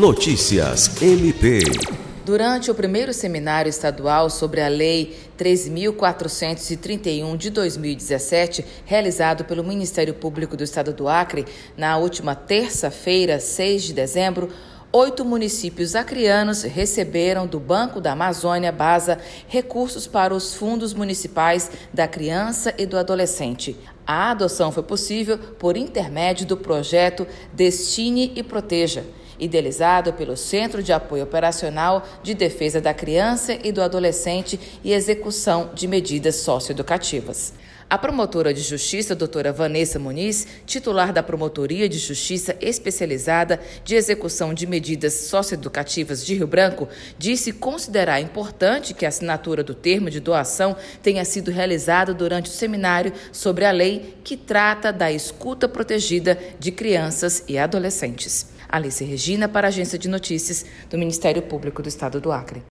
Notícias MP. Durante o primeiro seminário estadual sobre a Lei 13.431 de 2017, realizado pelo Ministério Público do Estado do Acre, na última terça-feira, 6 de dezembro, Oito municípios acrianos receberam do Banco da Amazônia Basa recursos para os fundos municipais da criança e do adolescente. A adoção foi possível por intermédio do projeto Destine e Proteja, idealizado pelo Centro de Apoio Operacional de Defesa da Criança e do Adolescente e Execução de Medidas Socioeducativas. A promotora de justiça, doutora Vanessa Muniz, titular da Promotoria de Justiça Especializada de Execução de Medidas Socioeducativas de Rio Branco, disse considerar importante que a assinatura do termo de doação tenha sido realizada durante o seminário sobre a lei que trata da escuta protegida de crianças e adolescentes. Alice Regina, para a Agência de Notícias do Ministério Público do Estado do Acre.